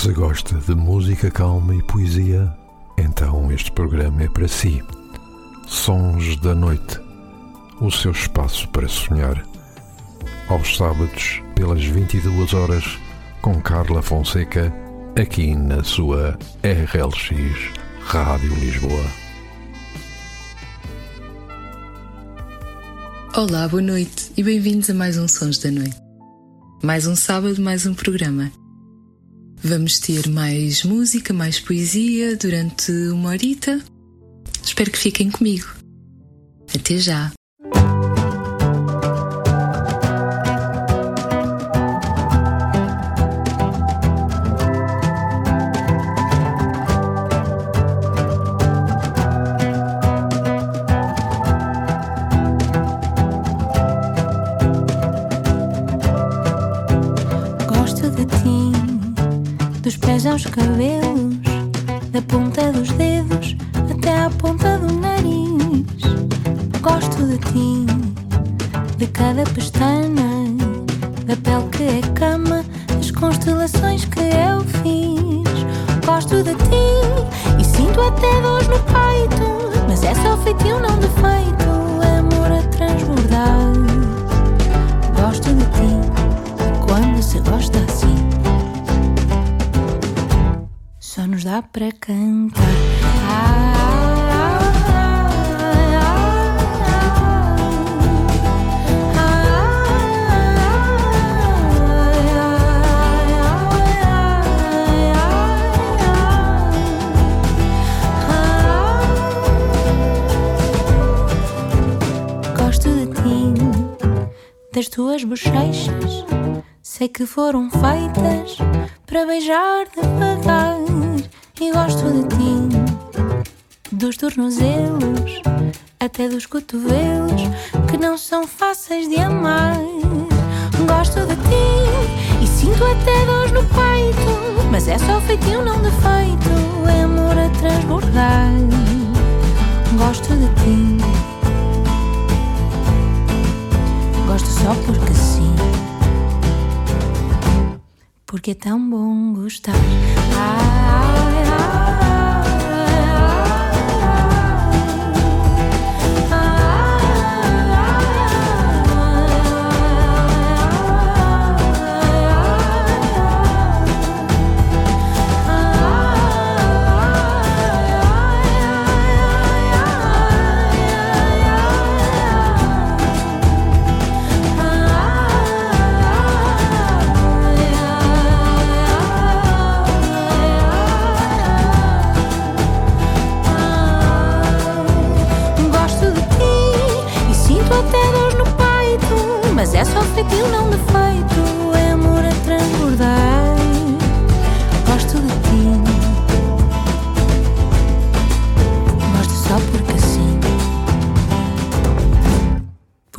Se gosta de música calma e poesia, então este programa é para si. Sons da Noite o seu espaço para sonhar. Aos sábados, pelas 22 horas, com Carla Fonseca, aqui na sua RLX Rádio Lisboa. Olá, boa noite e bem-vindos a mais um Sons da Noite. Mais um sábado, mais um programa. Vamos ter mais música, mais poesia durante uma horita. Espero que fiquem comigo. Até já! Aos cabelos, da ponta dos dedos até à ponta do nariz. Gosto de ti, de cada pestana, da pele que é cama, das constelações que eu fiz. Gosto de ti e sinto até dores no peito, mas é só feitio, não defeito, é amor a transbordar. Gosto de ti quando se gosta dá para cantar. Ti, das tuas bochechas. Sei que foram feitas para beijar devagar e gosto de ti, dos tornozelos até dos cotovelos que não são fáceis de amar. Gosto de ti e sinto até dores no peito, mas é só feitio, não defeito, é amor a transbordar. Gosto de ti, gosto só porque sim porque é tão bom gostar. Ah,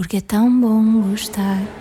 porque é tão bom gostar.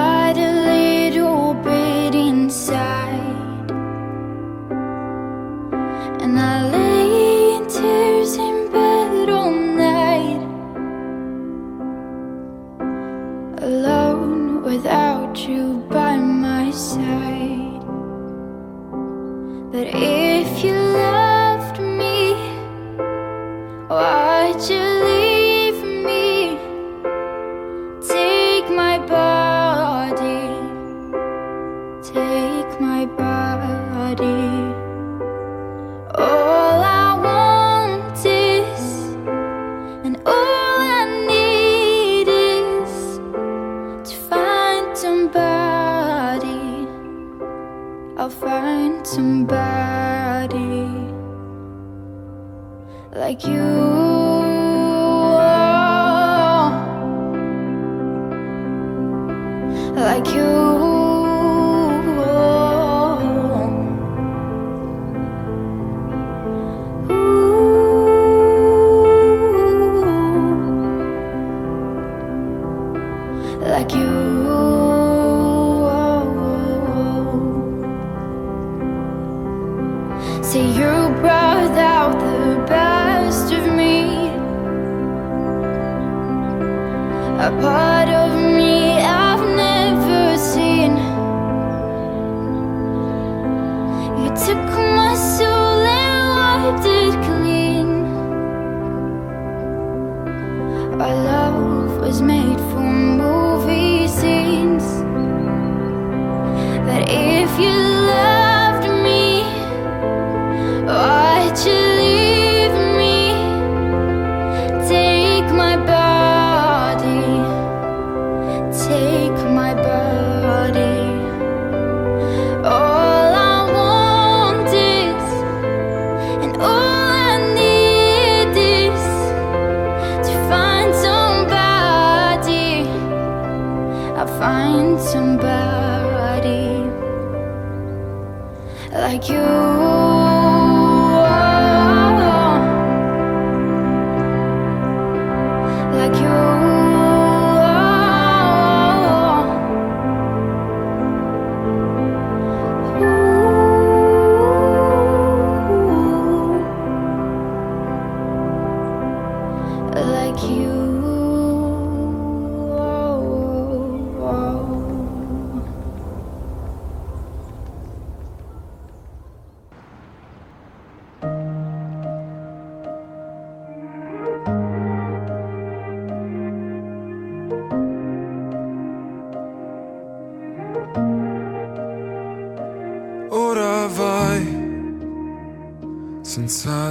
I'll find somebody like you. Like you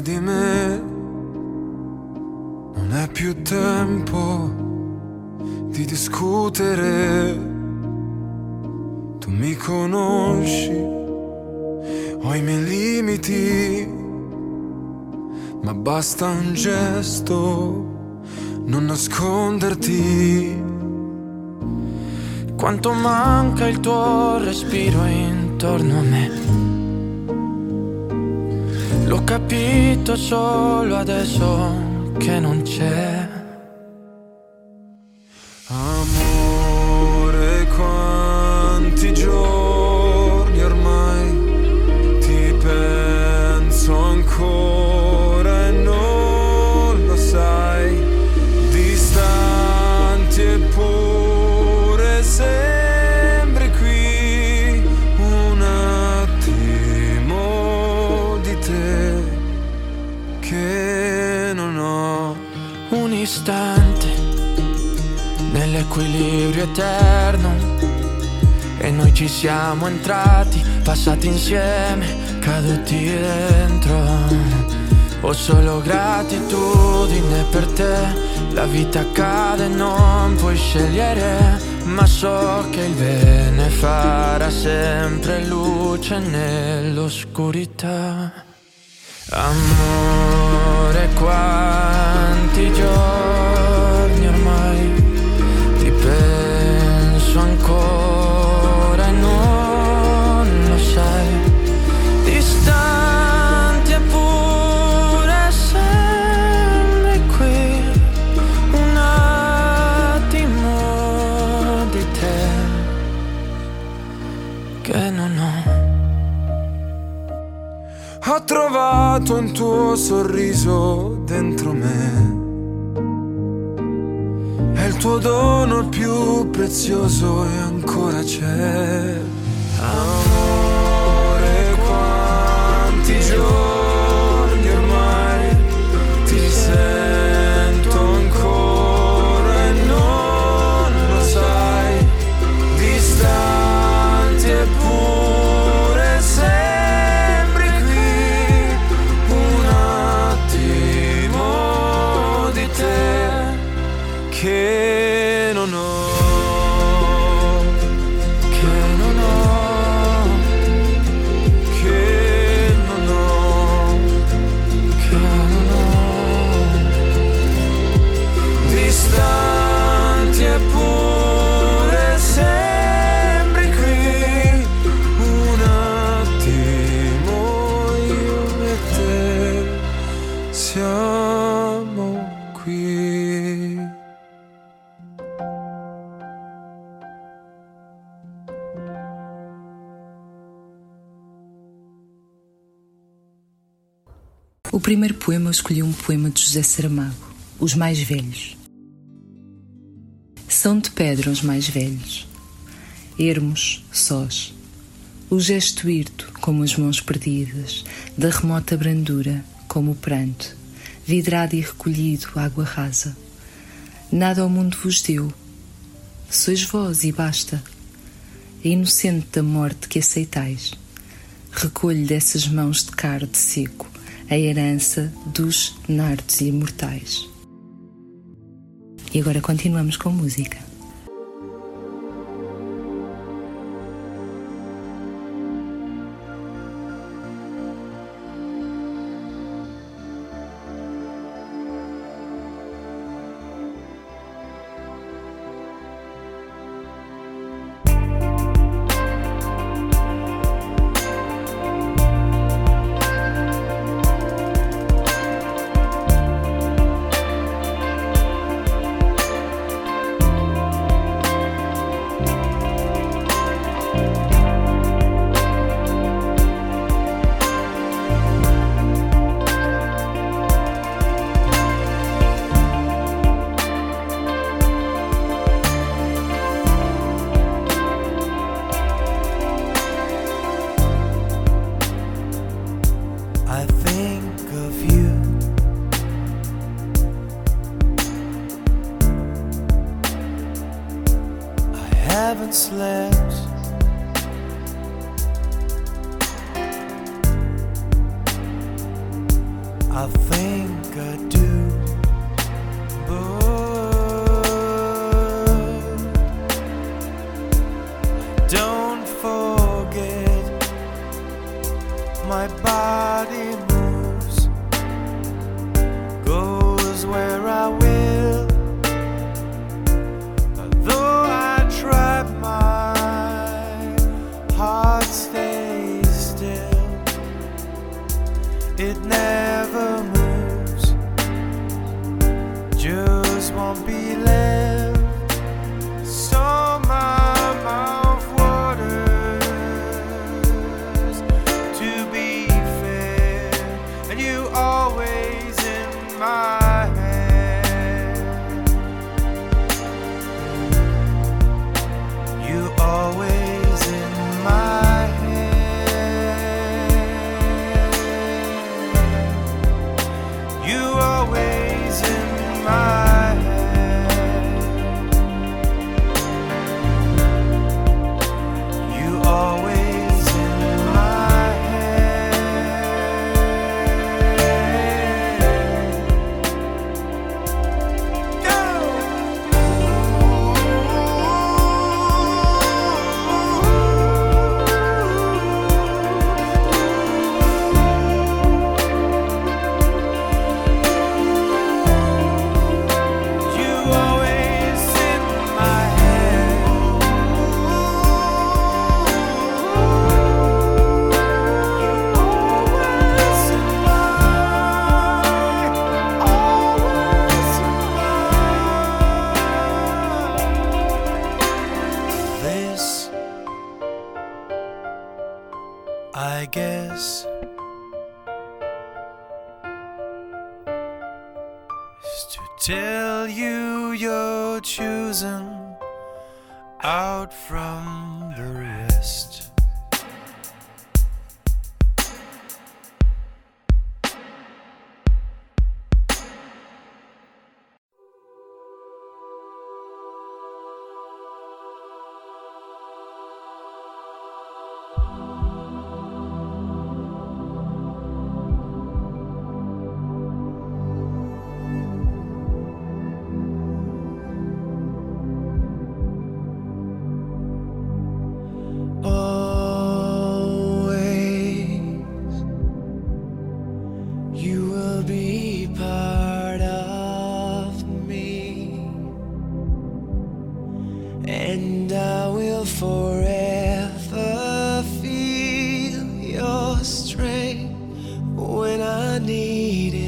di me, non è più tempo di discutere. Tu mi conosci, ho i miei limiti, ma basta un gesto, non nasconderti. Quanto manca il tuo respiro intorno a me. L'ho capito solo adesso che non c'è. Nell'equilibrio eterno e noi ci siamo entrati, passati insieme, caduti dentro. Ho solo gratitudine per te, la vita cade, non puoi scegliere, ma so che il bene farà sempre luce nell'oscurità. Amore, quanti giorni trovato un tuo sorriso dentro me. È il tuo dono più prezioso e ancora c'è. Amore, primeiro poema eu escolhi um poema de José Saramago, Os Mais Velhos. São de pedra os mais velhos, ermos, sós, o gesto hirto como as mãos perdidas, da remota brandura como o pranto, vidrado e recolhido, água rasa. Nada ao mundo vos deu, sois vós e basta. Inocente da morte que aceitais, recolho dessas mãos de carne seco a herança dos nardos imortais. E agora continuamos com música. need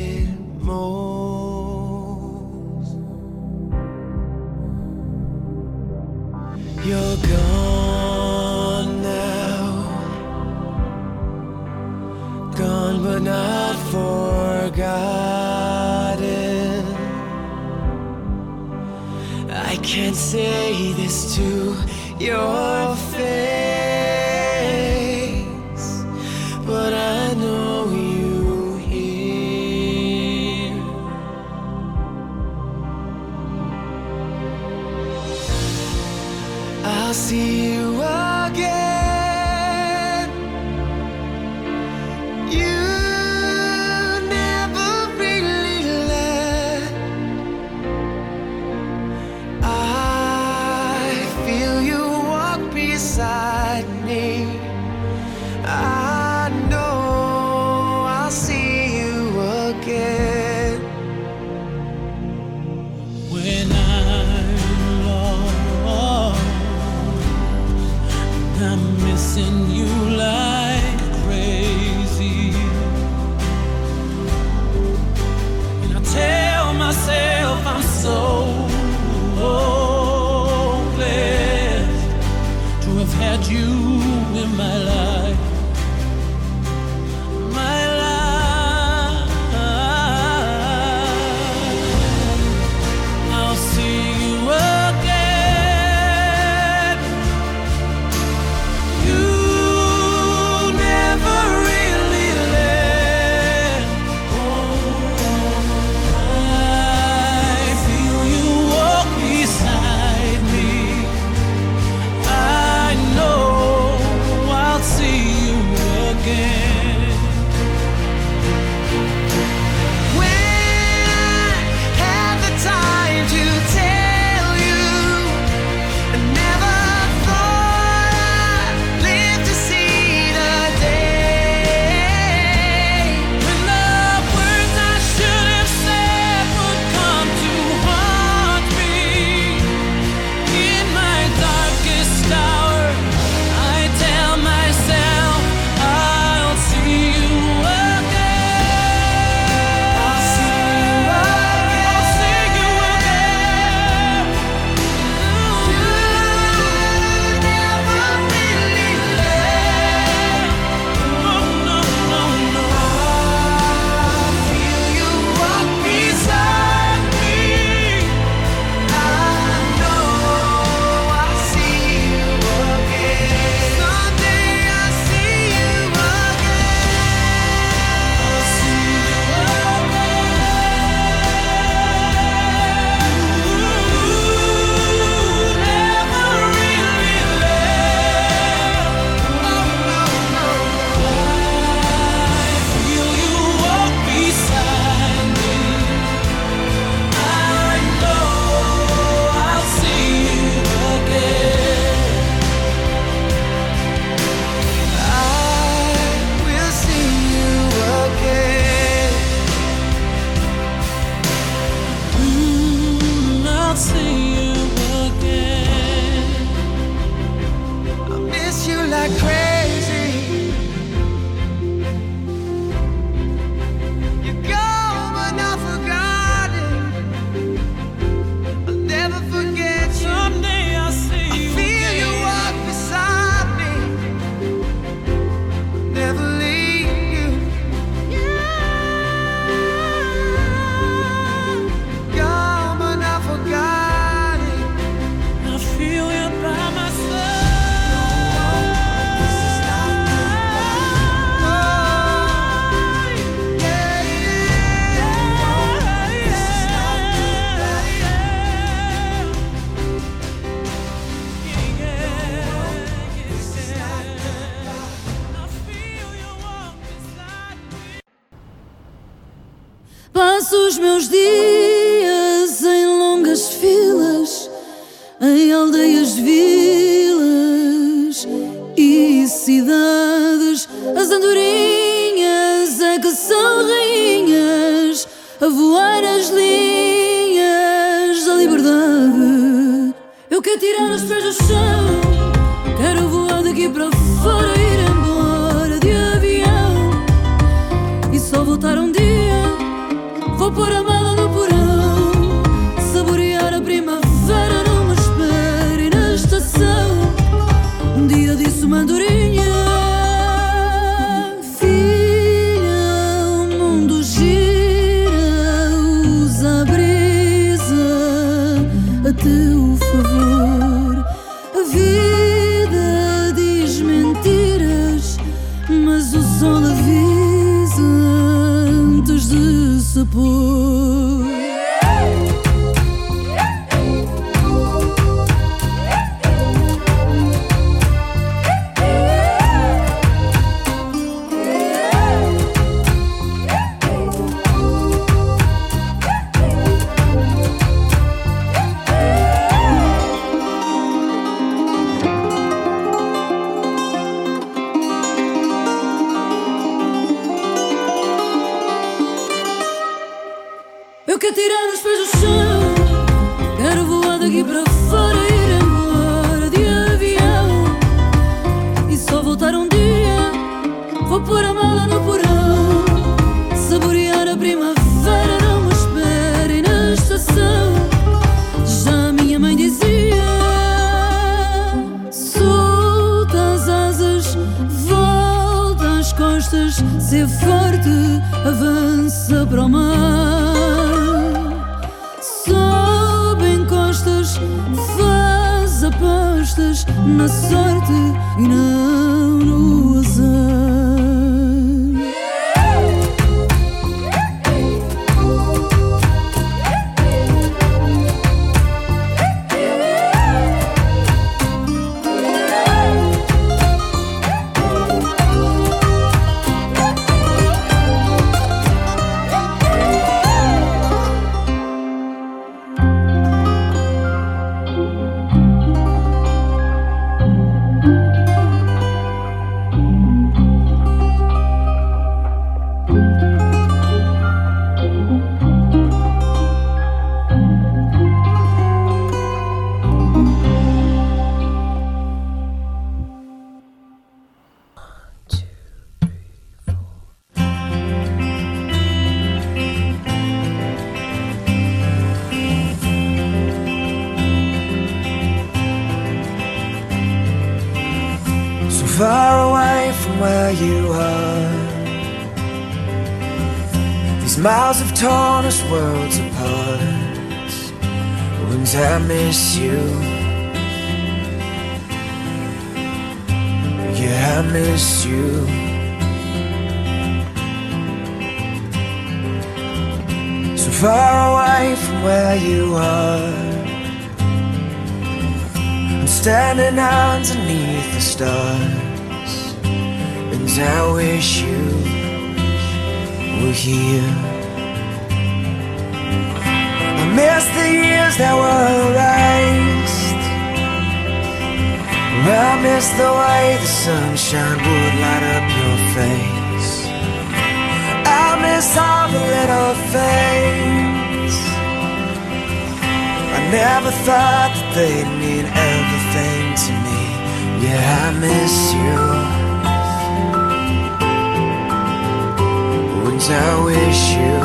disse uma andorinha Filha, o mundo gira Usa a brisa a teu favor. A vida diz mentiras Mas o sol avisa antes de se pôr miss you? Yeah, I miss you. So far away from where you are. I'm standing underneath the stars, and I wish you were here. Sunshine would light up your face. I miss all the little things. I never thought that they'd mean everything to me. Yeah, I miss you. Once I wish you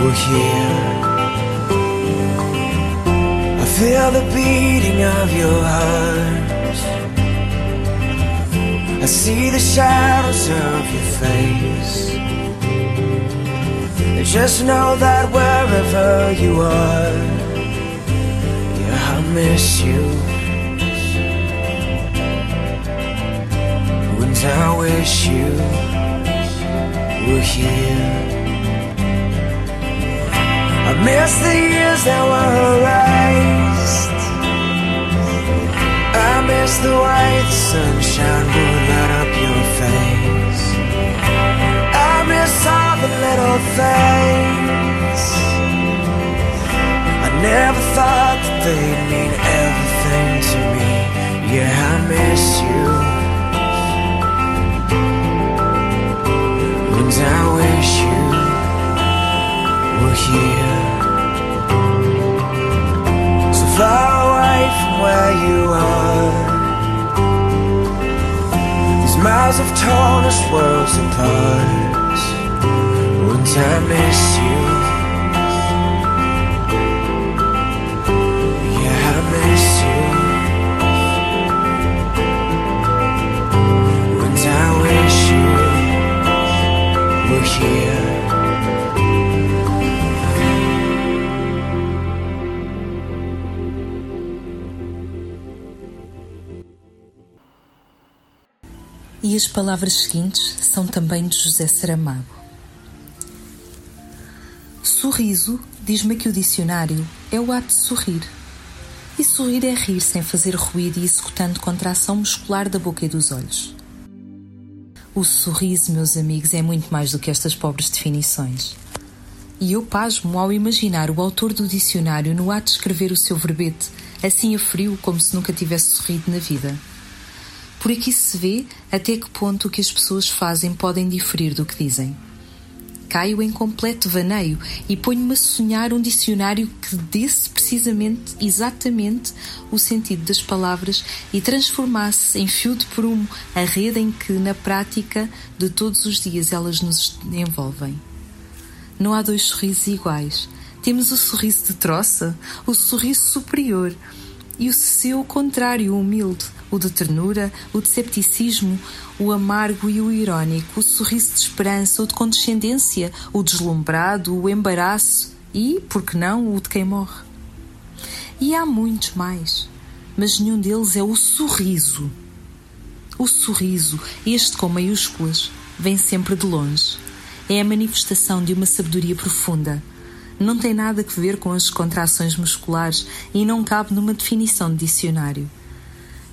were here. I feel the beating of your heart. I see the shadows of your face. Just know that wherever you are, yeah, I miss you. Wouldn't I wish you were here? I miss the years that were erased. Miss the way the sunshine would light up your face. I miss all the little things. I never thought that they'd mean everything to me. Yeah, I miss you. And I wish you were here. So far where you are. These miles have torn us worlds apart Wouldn't I miss you? Yeah, I miss you. Wouldn't I wish you were here. E as palavras seguintes são também de José Saramago. Sorriso, diz-me que o dicionário, é o ato de sorrir. E sorrir é rir sem fazer ruído e executando contração muscular da boca e dos olhos. O sorriso, meus amigos, é muito mais do que estas pobres definições. E eu pasmo ao imaginar o autor do dicionário no ato de escrever o seu verbete, assim a frio como se nunca tivesse sorrido na vida. Por aqui se vê até que ponto o que as pessoas fazem podem diferir do que dizem. Caio em completo vaneio e ponho-me a sonhar um dicionário que desse precisamente, exatamente, o sentido das palavras e transformasse em fio de prumo a rede em que, na prática de todos os dias, elas nos envolvem. Não há dois sorrisos iguais. Temos o sorriso de troça, o sorriso superior, e o seu contrário, humilde, o de ternura, o de cepticismo, o amargo e o irónico, o sorriso de esperança, o de condescendência, o deslumbrado, o embaraço e, por que não, o de quem morre. E há muitos mais, mas nenhum deles é o sorriso. O sorriso, este com maiúsculas, vem sempre de longe. É a manifestação de uma sabedoria profunda. Não tem nada a ver com as contrações musculares e não cabe numa definição de dicionário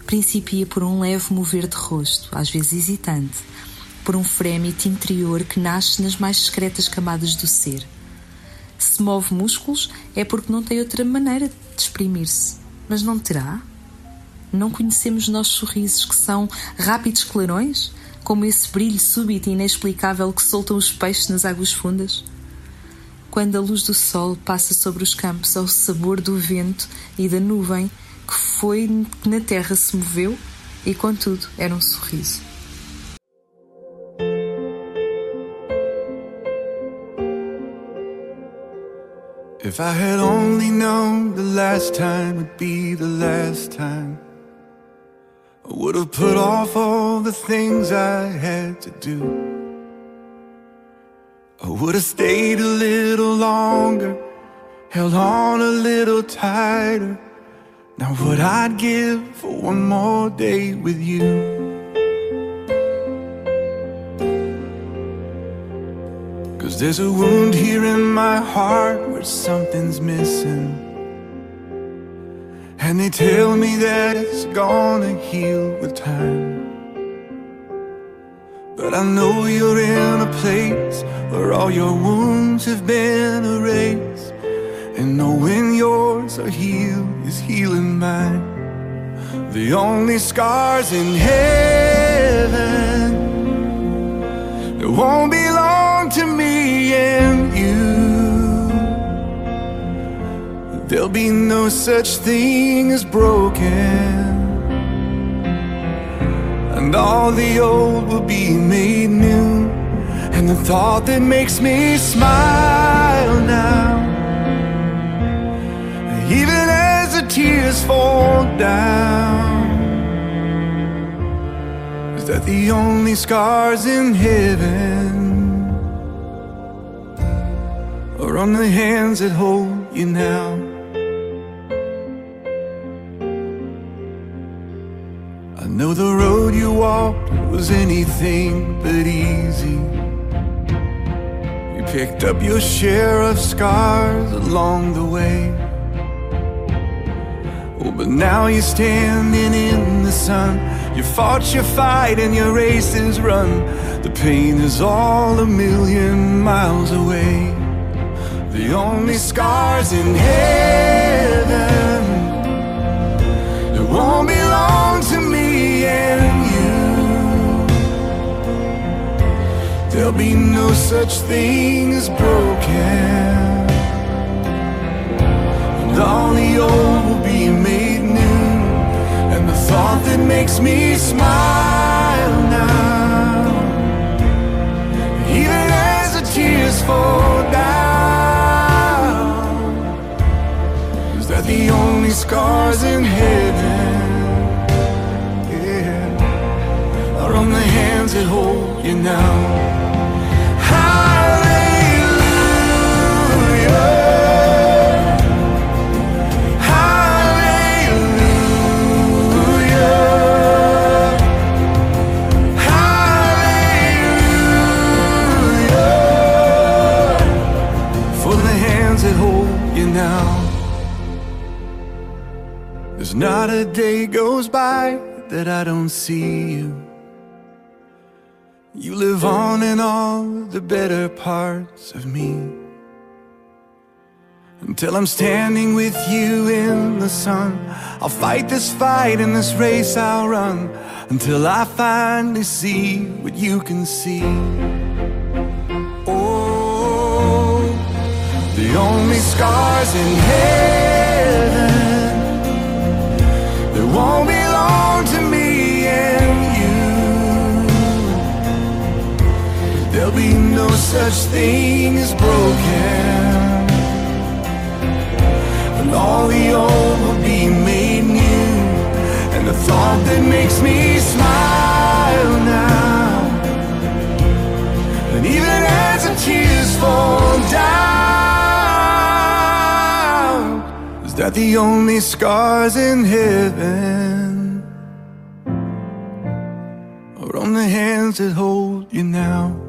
principia por um leve mover de rosto, às vezes hesitante, por um frémito interior que nasce nas mais secretas camadas do ser. Se move músculos é porque não tem outra maneira de exprimir-se. Mas não terá? Não conhecemos nossos sorrisos que são rápidos clarões, como esse brilho súbito e inexplicável que soltam os peixes nas águas fundas? Quando a luz do sol passa sobre os campos ao sabor do vento e da nuvem, que foi que na terra se moveu e, contudo, era um sorriso. If I had only known the last time would be the last time, I would have put off all the things I had to do. I would have stayed a little longer, held on a little tighter. Now, what I'd give for one more day with you. Cause there's a wound here in my heart where something's missing. And they tell me that it's gonna heal with time. But I know you're in a place where all your wounds have been erased. And knowing yours are healed is healing mine. The only scars in heaven that won't belong to me and you. There'll be no such thing as broken. And all the old will be made new. And the thought that makes me smile now even as the tears fall down. Is that the only scars in heaven are on the hands that hold you now? I know the road you walked was anything but easy. You picked up your share of scars along the way. Oh, but now you're standing in the sun. You fought your fight and your race is run. The pain is all a million miles away. The only scars in heaven that won't belong to me and you. There'll be no such thing as broken. And all the old thought that makes me smile now, even as the tears fall down, is that the only scars in heaven, yeah, are on the hands that hold you now. Not a day goes by that I don't see you. You live on in all the better parts of me. Until I'm standing with you in the sun, I'll fight this fight in this race I'll run. Until I finally see what you can see. Oh, the only scars in heaven won't belong to me and you. There'll be no such thing as broken. And all the old will be made new. And the thought that makes me smile now. And even as the tears fall down, that the only scars in heaven? Or on the hands that hold you now?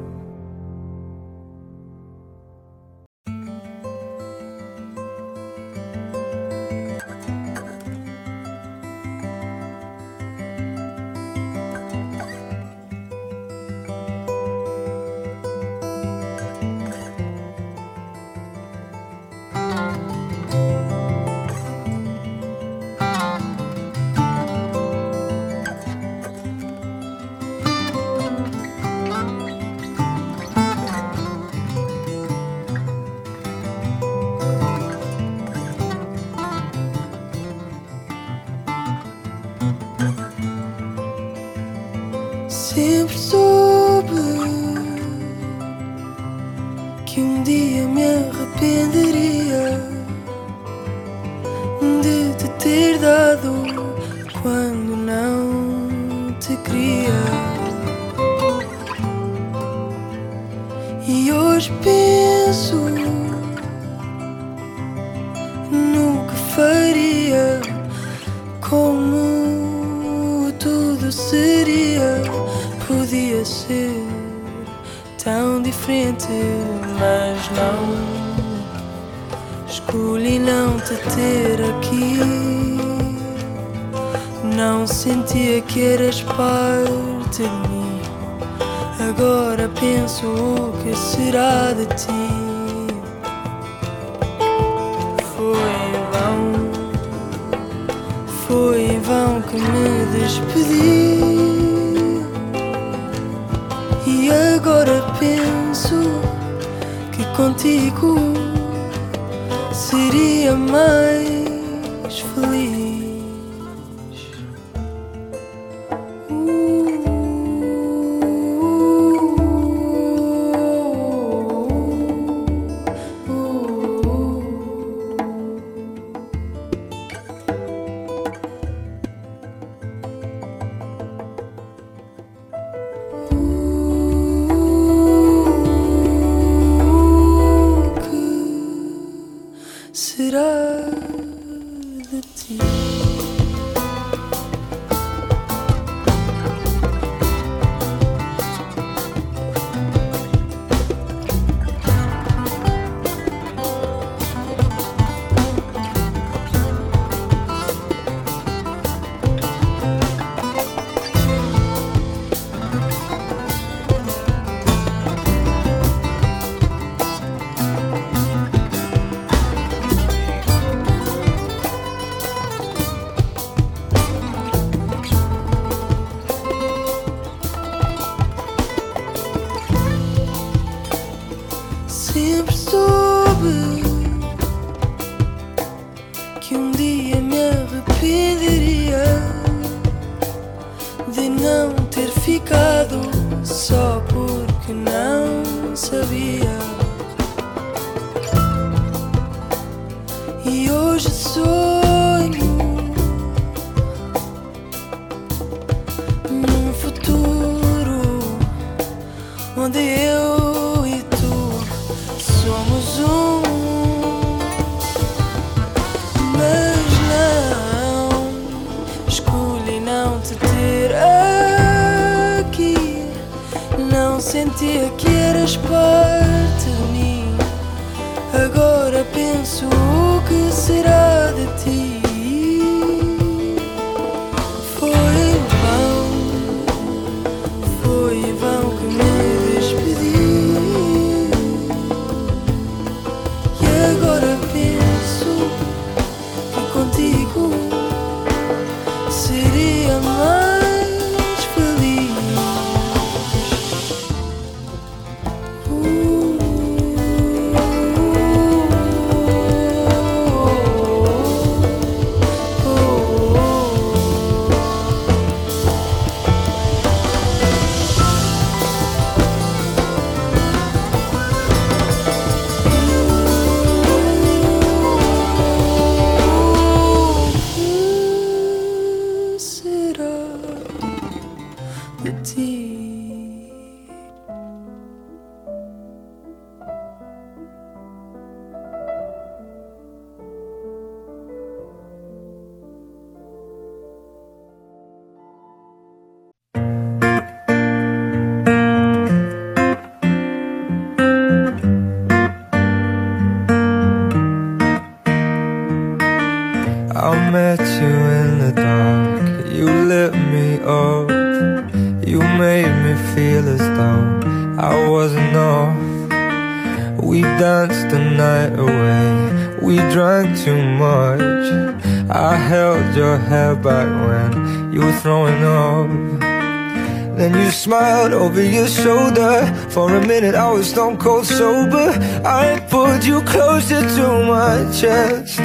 For a minute, I was stone cold sober. I pulled you closer to my chest.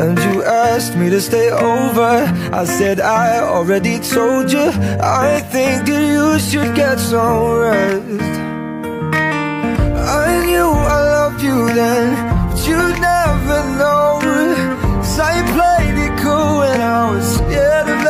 And you asked me to stay over. I said, I already told you. I think that you should get some rest. I knew I loved you then, but you never know. I played it cool and I was scared of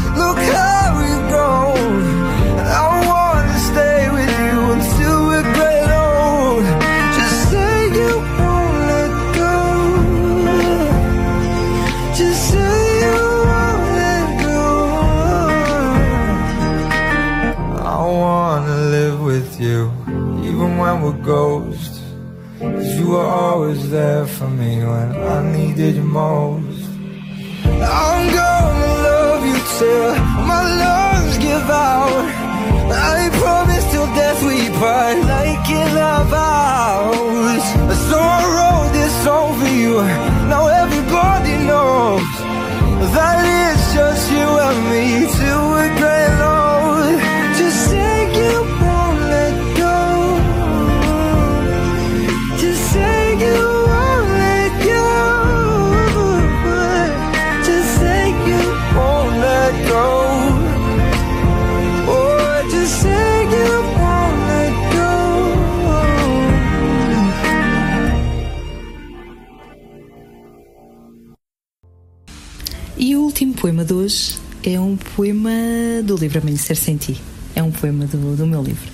Even when. Cause you were always there for me when I needed you most. I'm gonna love you till my lungs give out. I promise till death we part like in our vows. So I wrote this song for you. Now everybody knows that poema de hoje é um poema do livro Amanhecer Sem Ti. É um poema do, do meu livro.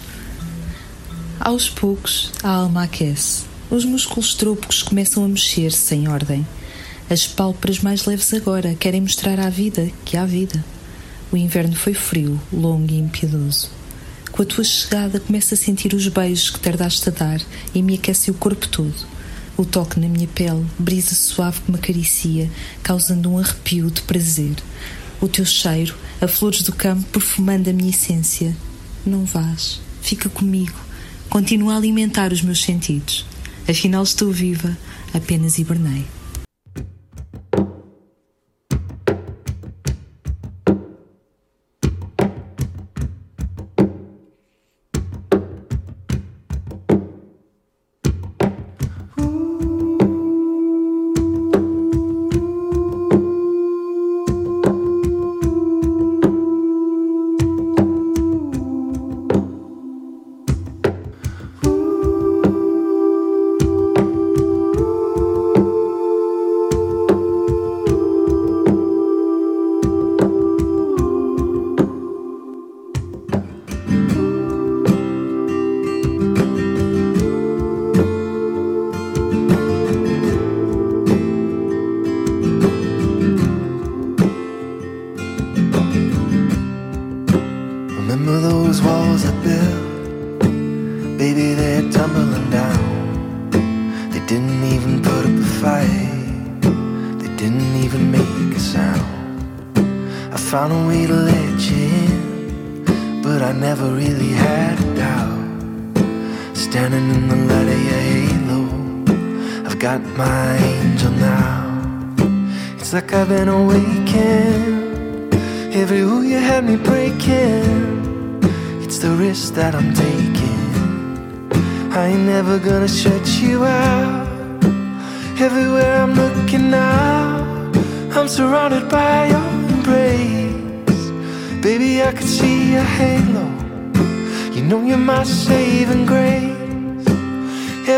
Aos poucos, a alma aquece. Os músculos trópicos começam a mexer sem ordem. As pálpebras mais leves agora querem mostrar à vida que há vida. O inverno foi frio, longo e impiedoso. Com a tua chegada começo a sentir os beijos que tardaste a dar e me aquece o corpo todo. O toque na minha pele, brisa suave que me acaricia, causando um arrepio de prazer. O teu cheiro, a flores do campo perfumando a minha essência. Não vás, fica comigo, continua a alimentar os meus sentidos. Afinal estou viva, apenas hibernei.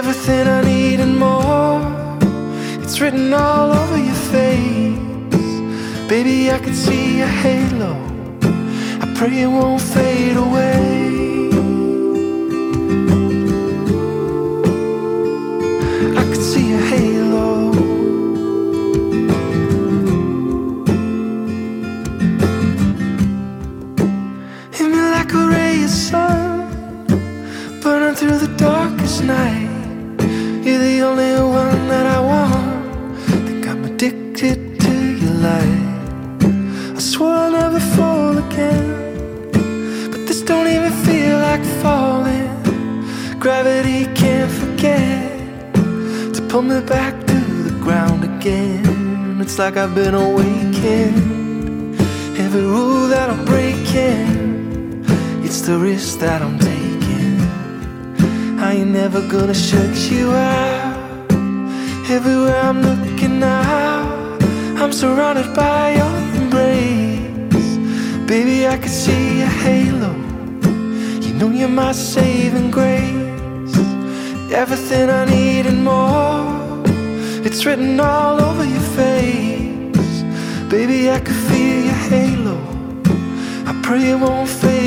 Everything I need and more. It's written all over your face. Baby, I can see your halo. I pray it won't fade away. I can see your halo. Hit me like a ray of sun, burning through the darkest night. It's like I've been awakened. Every rule that I'm breaking, it's the risk that I'm taking. I ain't never gonna shut you out. Everywhere I'm looking now, I'm surrounded by your embrace. Baby, I can see a halo. You know you're my saving grace. Everything I need and more. It's written all over face. Baby, I can feel your halo. I pray it won't fade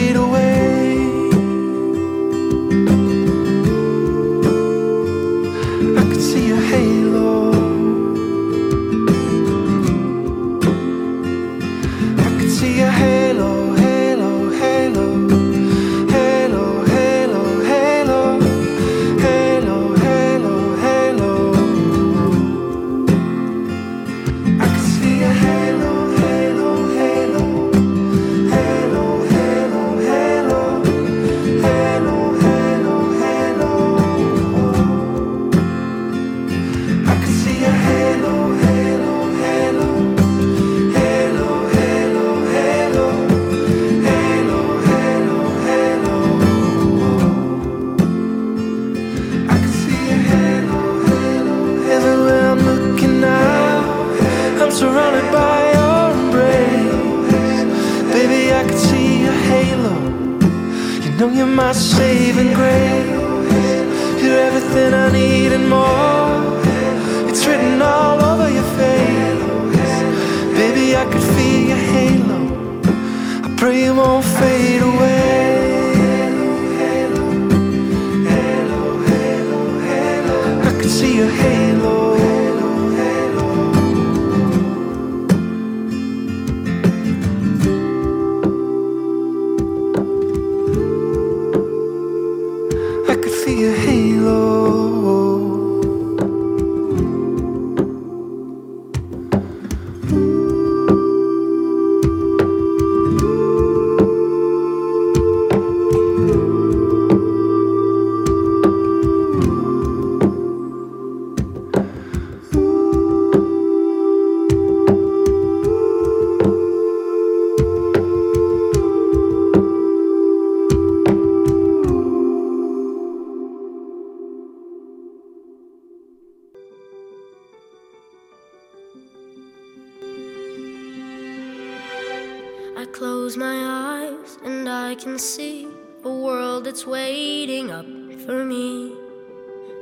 for me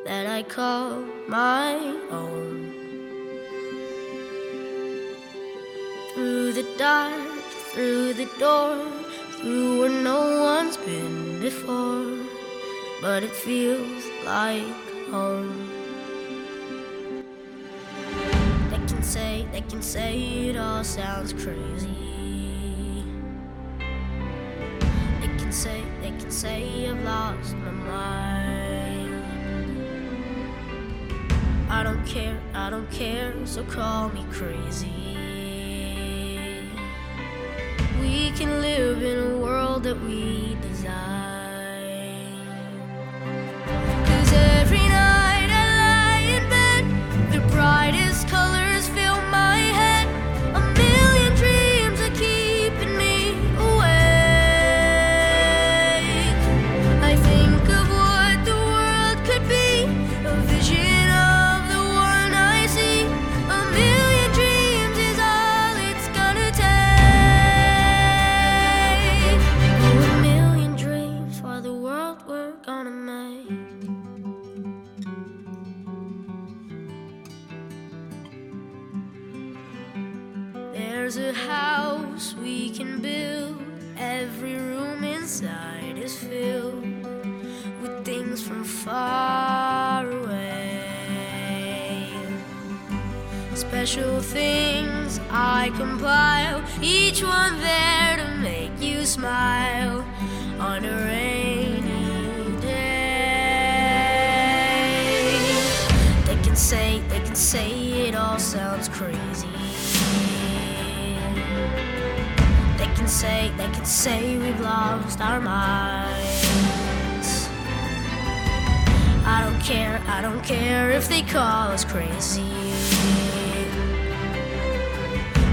that I call my own. Through the dark, through the door, through where no one's been before, but it feels like home. They can say, they can say it all sounds crazy. They can say, say I've lost my mind. I don't care, I don't care, so call me crazy. We can live in a world that we design. Every room inside is filled with things from far away. Special things I compile, each one there to make you smile on a rainy day. They can say, they can say it all sounds crazy. Can say, they can say we've lost our minds. I don't care, I don't care if they call us crazy.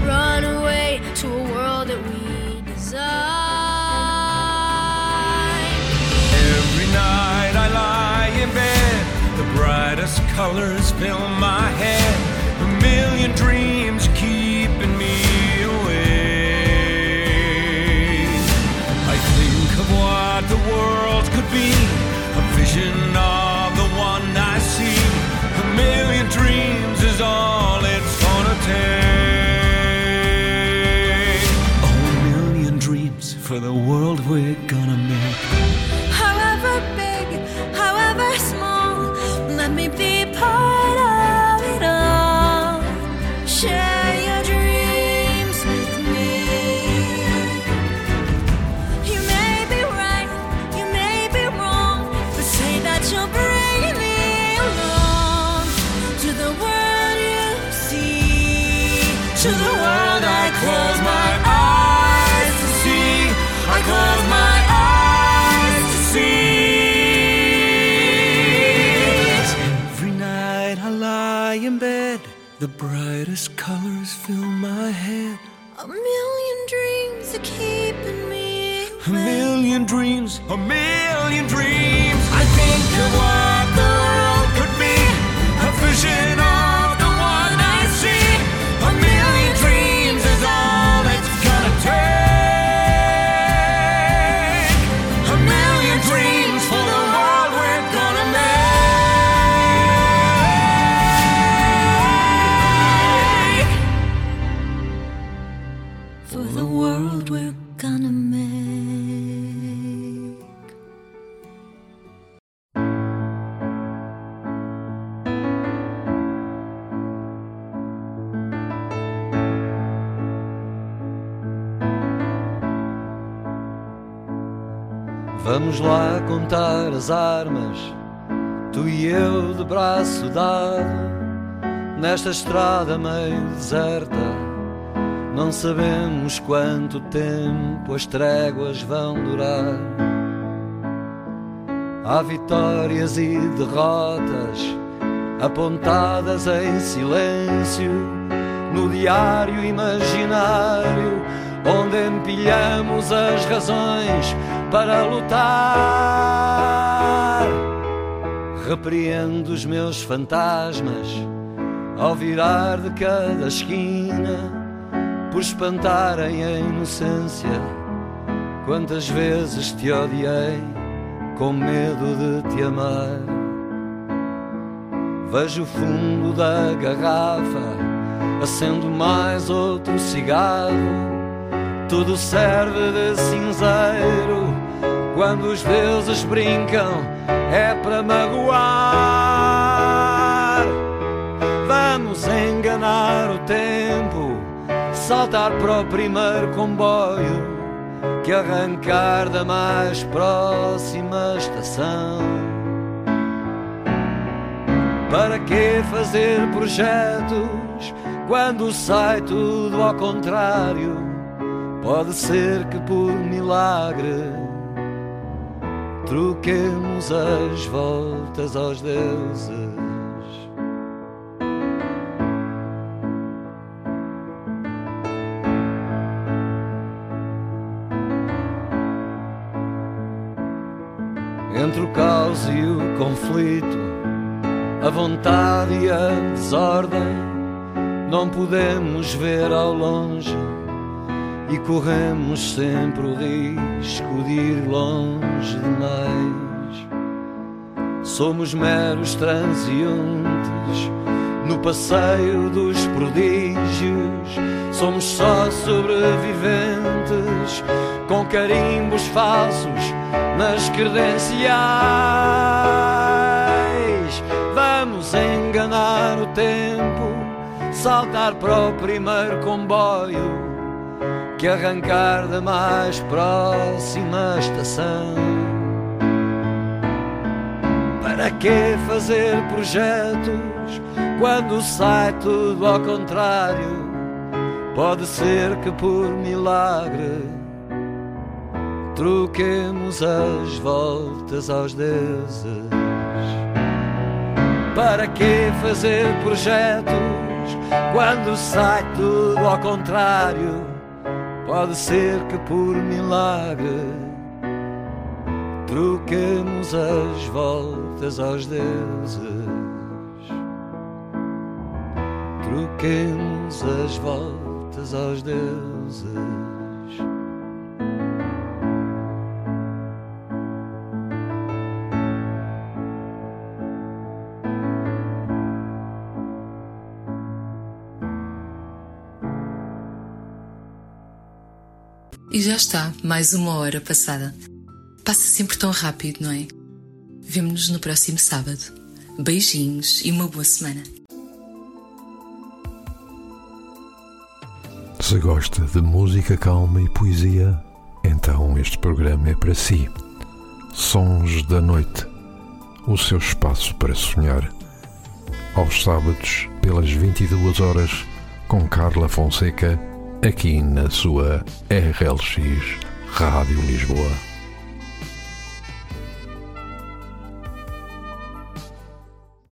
Run away to a world that we design. Every night I lie in bed, the brightest colors fill my head. A million dreams be, a vision of the one I see. A million dreams is all it's gonna take. A million dreams for the world we're gonna make. However big, however small, let me be part the brightest colors fill my head. A million dreams are keeping me. A million dreams, a million dreams. I think of what eu de braço dado, nesta estrada meio deserta. Não sabemos quanto tempo as tréguas vão durar. Há vitórias e derrotas apontadas em silêncio no diário imaginário onde empilhamos as razões para lutar. Repreendo os meus fantasmas ao virar de cada esquina por espantarem a inocência. Quantas vezes te odiei com medo de te amar. Vejo o fundo da garrafa, acendo mais outro cigarro. Tudo serve de cinzeiro quando os deuses brincam, é para magoar. Vamos enganar o tempo, saltar para o primeiro comboio que arrancar da mais próxima estação. Para que fazer projetos quando sai tudo ao contrário? Pode ser que por milagre troquemos as voltas aos deuses. Entre o caos e o conflito, a vontade e a desordem, não podemos ver ao longe e corremos sempre o risco de ir longe demais. Somos meros transeuntes no passeio dos prodígios, somos só sobreviventes com carimbos falsos nas credenciais. Vamos enganar o tempo, saltar para o primeiro comboio que arrancar da mais próxima estação. Para que fazer projetos quando sai tudo ao contrário? Pode ser que por milagre troquemos as voltas aos deuses. Para que fazer projetos quando sai tudo ao contrário? Pode ser que por milagre troquemos as voltas aos deuses. Troquemos as voltas aos deuses. E já está, mais uma hora passada. Passa sempre tão rápido, não é? Vemo-nos no próximo sábado. Beijinhos e uma boa semana. Se gosta de música calma e poesia, então este programa é para si. Sons da Noite o seu espaço para sonhar. Aos sábados, pelas 22 horas, com Carla Fonseca, aqui na sua RLX Rádio Lisboa.